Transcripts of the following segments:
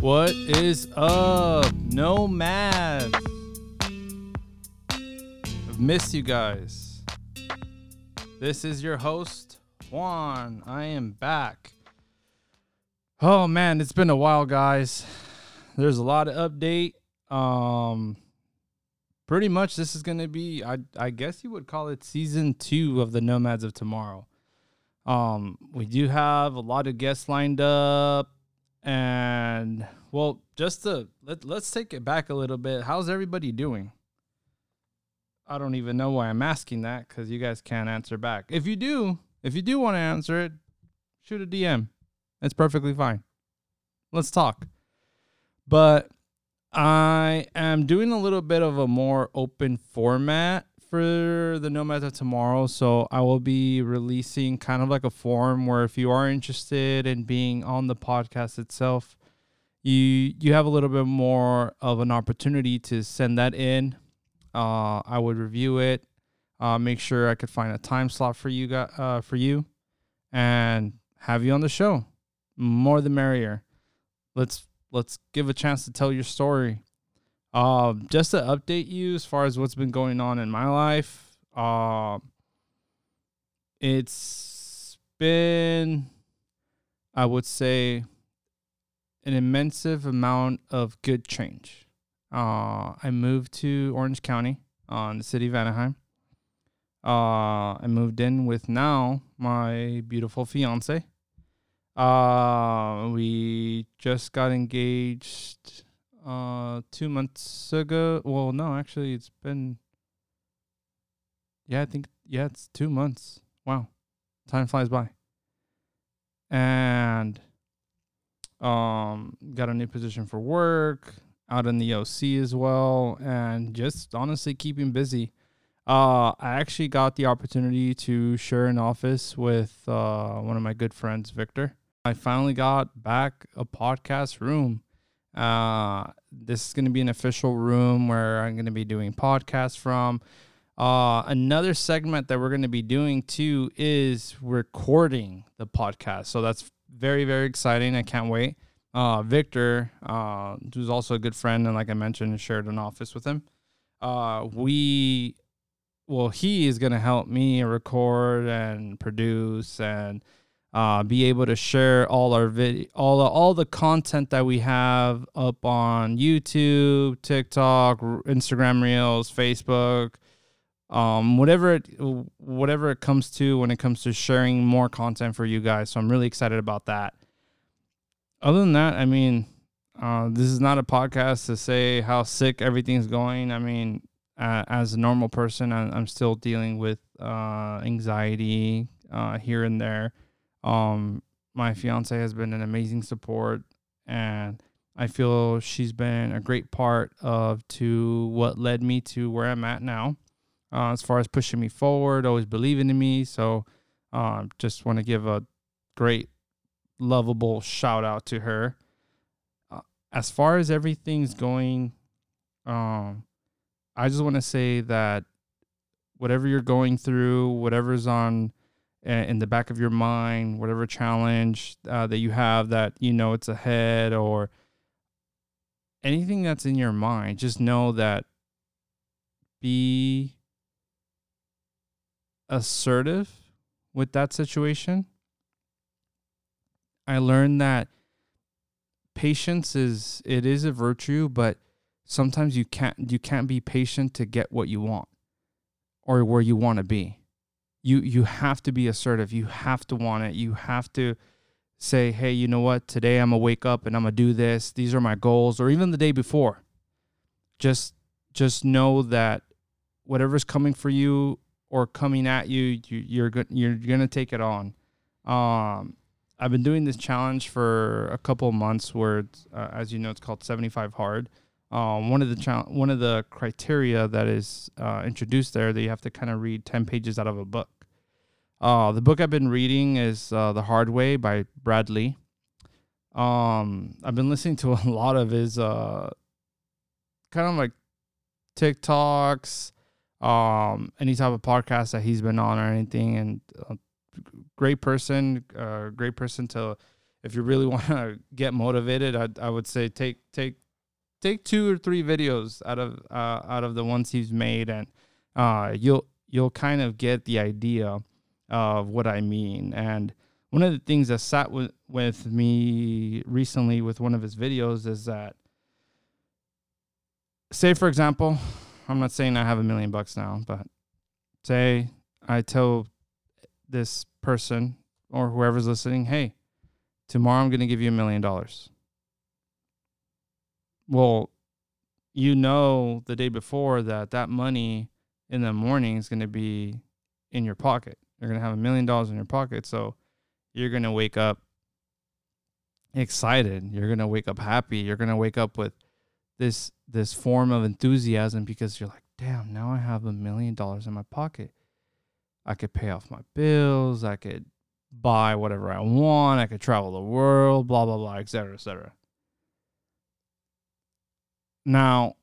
What is up, Nomads? I've missed you guys. This is your host, Juan. I am back. Oh man, it's been a while, guys. There's a lot of update. Um, pretty much this is gonna be, I I guess you would call it season two of the Nomads of Tomorrow. Um, we do have a lot of guests lined up and well, just to let, let's take it back a little bit. How's everybody doing? I don't even know why I'm asking that because you guys can't answer back. If you do, if you do want to answer it, shoot a DM. It's perfectly fine. Let's talk. But I am doing a little bit of a more open format for the Nomads of Tomorrow. So I will be releasing kind of like a form where if you are interested in being on the podcast itself, you you have a little bit more of an opportunity to send that in. Uh, I would review it, uh, make sure I could find a time slot for you uh, for you, and have you on the show. More the merrier. Let's let's give a chance to tell your story. Um, just to update you as far as what's been going on in my life, uh, it's been, I would say, an immense amount of good change. Uh, I moved to Orange County, uh, the city of Anaheim. Uh, I moved in with now my beautiful fiance. Uh, we just got engaged uh two months ago. Well, no, actually, it's been. Yeah, I think yeah, it's two months. Wow, time flies by. And um, got a new position for work out in the OC as well, and just honestly keeping busy. Uh, I actually got the opportunity to share an office with uh, one of my good friends, Victor. I finally got back a podcast room uh, this is going to be an official room where I'm going to be doing podcasts from. Uh, another segment that we're going to be doing too is recording the podcast. So that's very, very exciting. I can't wait. Uh, Victor, uh, who's also a good friend, and like I mentioned, shared an office with him. Uh, we, well, he is going to help me record and produce and uh, be able to share all our video, all all the content that we have up on YouTube, TikTok, Instagram Reels, Facebook, um, whatever it whatever it comes to when it comes to sharing more content for you guys. So I'm really excited about that. Other than that, I mean, uh, this is not a podcast to say how sick everything's going. I mean, uh, as a normal person, I, am still dealing with uh, anxiety uh, here and there um, my fiance has been an amazing support, and I feel she's been a great part of to what led me to where I'm at now. Uh, as far as pushing me forward, always believing in me. So, um, just want to give a great, lovable shout out to her. Uh, as far as everything's going, um, I just want to say that whatever you're going through, whatever's on in the back of your mind, whatever challenge uh, that you have that you know it's ahead or anything that's in your mind, just know that be assertive with that situation. I learned that patience is it is a virtue, but sometimes you can't you can't be patient to get what you want or where you want to be you you have to be assertive. You have to want it. You have to say, "Hey, you know what? Today I'm going to wake up and I'm going to do this. These are my goals." Or even the day before. Just just know that whatever's coming for you or coming at you, you you're good you're going to take it on. Um I've been doing this challenge for a couple months where uh, as you know it's called 75 hard um, one of the cha- one of the criteria that is uh, introduced there that you have to kind of read 10 pages out of a book. Uh, the book i've been reading is uh, the hard way by Brad Lea um, i've been listening to a lot of his uh, kind of like tiktoks um, any type of podcast that he's been on or anything. And uh, great person uh, great person to if you really want to get motivated, I I would say take take take two or three videos out of uh, out of the ones he's made, and uh, you'll you'll kind of get the idea of what I mean. And one of the things that sat with with me recently with one of his videos is that, say for example, I'm not saying I have a million bucks now, but say I tell this person or whoever's listening, hey, tomorrow I'm going to give you a million dollars. Well, you know the day before that that money in the morning is going to be in your pocket. You're going to have a million dollars in your pocket. So you're going to wake up excited. You're going to wake up happy. You're going to wake up with this this form of enthusiasm because you're like, "Damn, now I have a million dollars in my pocket. I could pay off my bills, I could buy whatever I want, I could travel the world, blah blah blah, etc., etc." Now,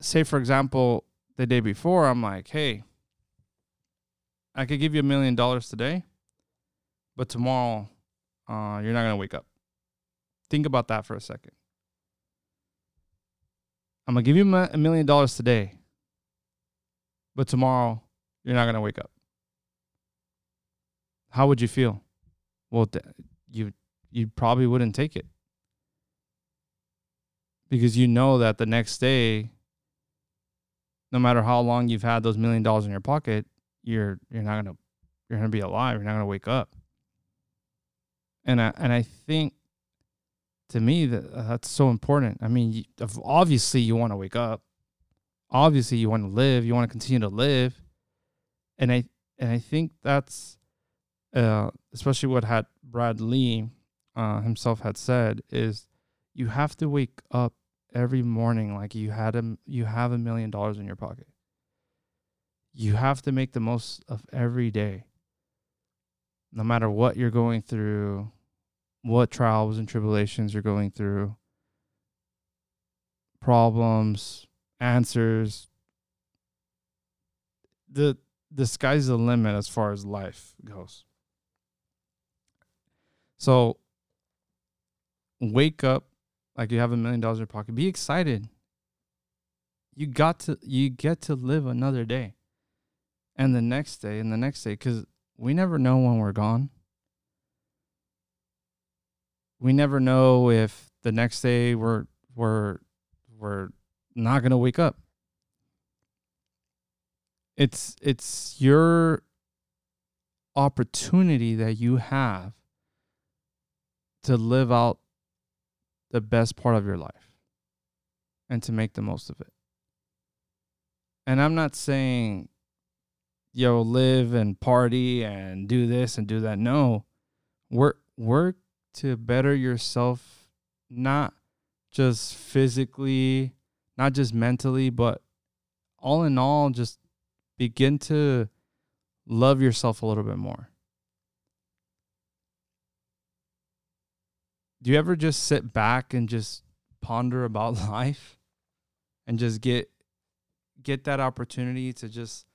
say for example, the day before, I'm like, hey, I could give you a million dollars today, but tomorrow, uh, you're not gonna wake up. Think about that for a second. I'm gonna give you a million dollars today, but tomorrow you're not gonna wake up. How would you feel? Well, you you probably wouldn't take it because you know that the next day no matter how long you've had those million dollars in your pocket you're you're not gonna you're gonna be alive. You're not gonna wake up. And i and i think to me that uh, that's so important. I mean you, obviously you want to wake up. Obviously you want to live. You want to continue to live. And i and i think that's uh especially what had brad lea uh, himself had said is you have to wake up every morning like you had a you have a million dollars in your pocket. You have to make the most of every day. No matter what you're going through, what trials and tribulations you're going through, problems, answers, the the sky's the limit as far as life goes. So wake up like you have a million dollars in your pocket. Be excited. You got to you get to live another day. And the next day and the next day cuz we never know when we're gone. We never know if the next day we're we're we're not to wake up. It's it's your opportunity that you have to live out the best part of your life and to make the most of it. And I'm not saying, yo, live and party and do this and do that. No, work, work to better yourself, not just physically, not just mentally, but all in all, just begin to love yourself a little bit more. Do you ever just sit back and just ponder about life and just get get that opportunity to just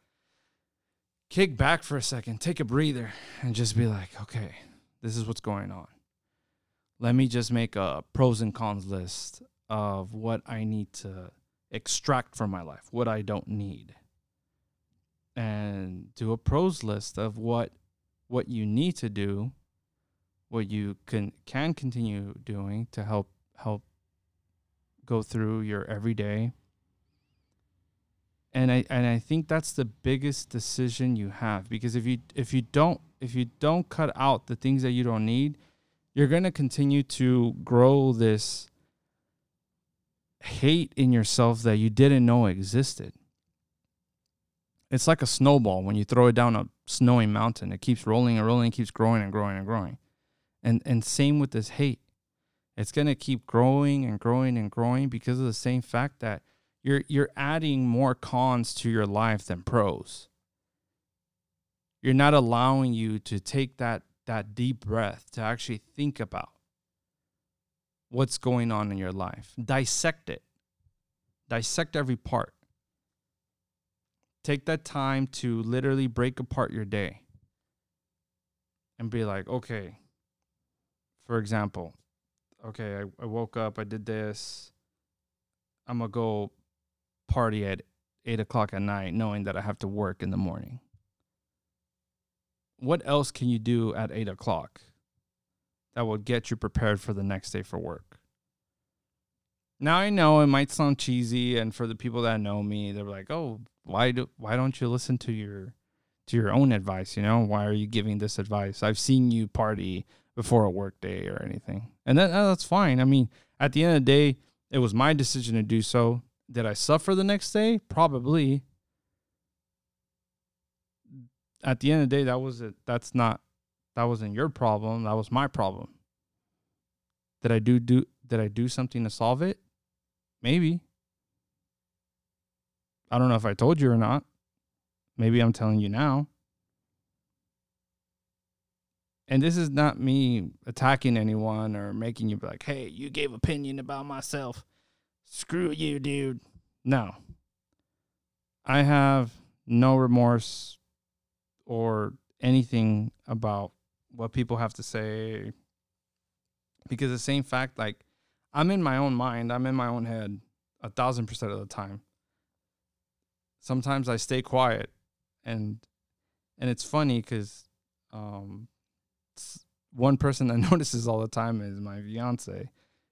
kick back for a second, take a breather and just be like, okay, this is what's going on. Let me just make a pros and cons list of what I need to extract from my life, what I don't need. And do a pros list of what what you need to do what you can can continue doing to help help go through your everyday and I and I think that's the biggest decision you have because if you if you don't if you don't cut out the things that you don't need, you're going to continue to grow this hate in yourself that you didn't know existed. It's like a snowball when you throw it down a snowy mountain. It keeps rolling and rolling, keeps growing and growing and growing. And and same with this hate. It's going to keep growing and growing and growing because of the same fact that you're you're adding more cons to your life than pros. You're not allowing you to take that that deep breath to actually think about what's going on in your life. Dissect it. Dissect every part. Take that time to literally break apart your day and be like, okay, for example, okay, I, I woke up, I did this. I'm gonna go party at eight o'clock at night, knowing that I have to work in the morning. What else can you do at eight o'clock that will get you prepared for the next day for work? Now I know it might sound cheesy, and for the people that know me, they're like, "Oh, why do why don't you listen to your to your own advice? You know, why are you giving this advice? I've seen you party before a work day or anything, and that that's fine. I mean, at the end of the day, it was my decision to do so. Did I suffer the next day? Probably. At the end of the day, that was it. That's not that wasn't your problem. That was my problem. Did I do do did I do something to solve it? Maybe. I don't know if I told you or not. Maybe I'm telling you now. And this is not me attacking anyone or making you be like, hey, you gave opinion about myself. Screw you, dude. No. I have no remorse or anything about what people have to say because the same fact like I'm in my own mind, I'm in my own head a thousand percent of the time. Sometimes I stay quiet, and and it's funny because um, one person that notices all the time is my fiance.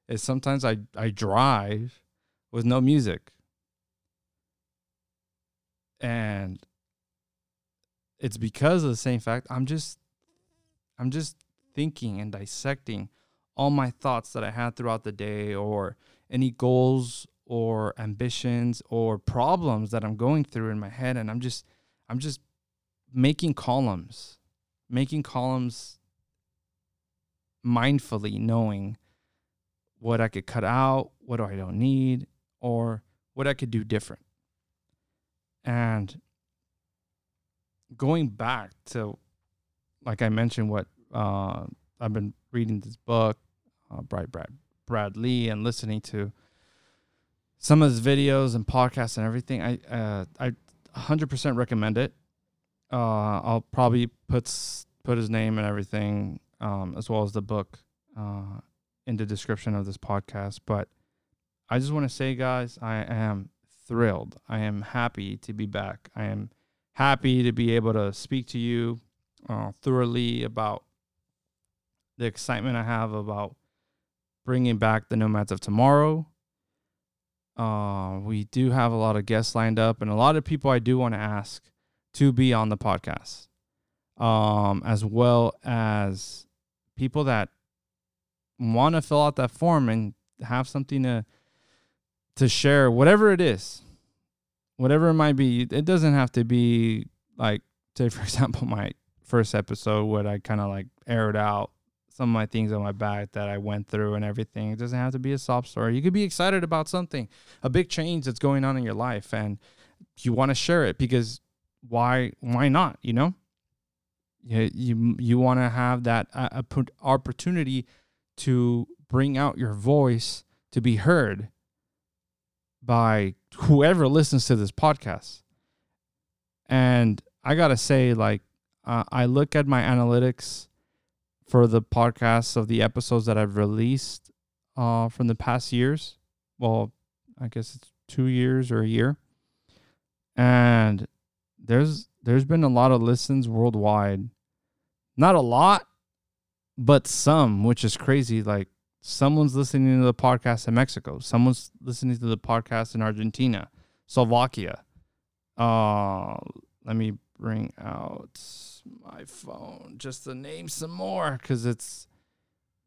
Is sometimes I I drive with no music, and it's because of the same fact I'm just I'm just thinking and dissecting all my thoughts that I had throughout the day or any goals or ambitions or problems that I'm going through in my head and I'm just I'm just making columns making columns mindfully knowing what I could cut out, what I don't need or what I could do different. And going back to like I mentioned what uh, I've been reading this book uh, Brad, Brad, Brad Lea and listening to some of his videos and podcasts and everything. I uh, I 100% recommend it. Uh, I'll probably put put his name and everything um, as well as the book uh, in the description of this podcast. But I just want to say, guys, I am thrilled. I am happy to be back. I am happy to be able to speak to you uh, thoroughly about the excitement I have about bringing back the Nomads of Tomorrow. Uh, we do have a lot of guests lined up, and a lot of people I do want to ask to be on the podcast, um, as well as people that want to fill out that form and have something to to share, whatever it is, whatever it might be. It doesn't have to be like, say, for example, my first episode, where I kind of like aired out some of my things on my back that I went through and everything. It doesn't have to be a sob story. You could be excited about something, a big change that's going on in your life, and you want to share it because why? Why not? You know, you you, you want to have that uh, opportunity to bring out your voice to be heard by whoever listens to this podcast. And I gotta say, like, uh, I look at my analytics for the podcasts of the episodes that I've released uh, from the past years. Well, I guess it's two years or a year. And there's there's been a lot of listens worldwide. Not a lot, but some, which is crazy. Like someone's listening to the podcast in Mexico, someone's listening to the podcast in Argentina, Slovakia. Uh, let me bring out my phone just to name some more because it's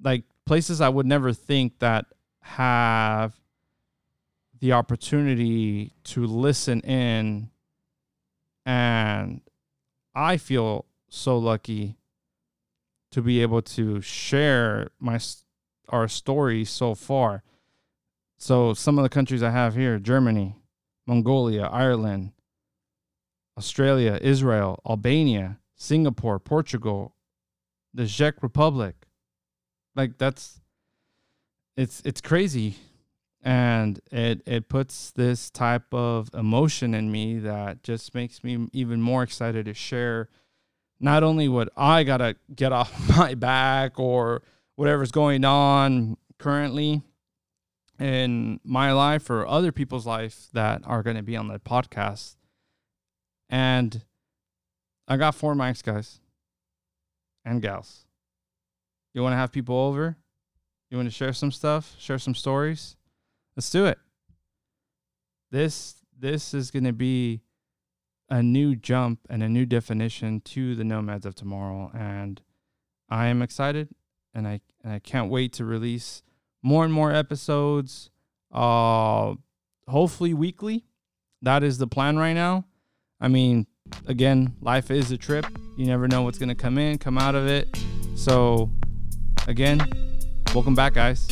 like places I would never think that have the opportunity to listen in and I feel so lucky to be able to share my our story so far. So some of the countries I have here, Germany, Mongolia, Ireland, Australia, Israel, Albania, Singapore, Portugal, the Czech Republic. Like that's it's it's crazy and it it puts this type of emotion in me that just makes me even more excited to share not only what I got to get off my back or whatever's going on currently in my life or other people's life that are going to be on the podcast. And I got four mics, guys and gals. You want to have people over? You want to share some stuff, share some stories? Let's do it. This this is going to be a new jump and a new definition to the nomads of tomorrow and I am excited and I and I can't wait to release more and more episodes uh hopefully weekly. That is the plan right now. I mean, again, life is a trip. You never know what's going to come in, come out of it. So, again, welcome back guys.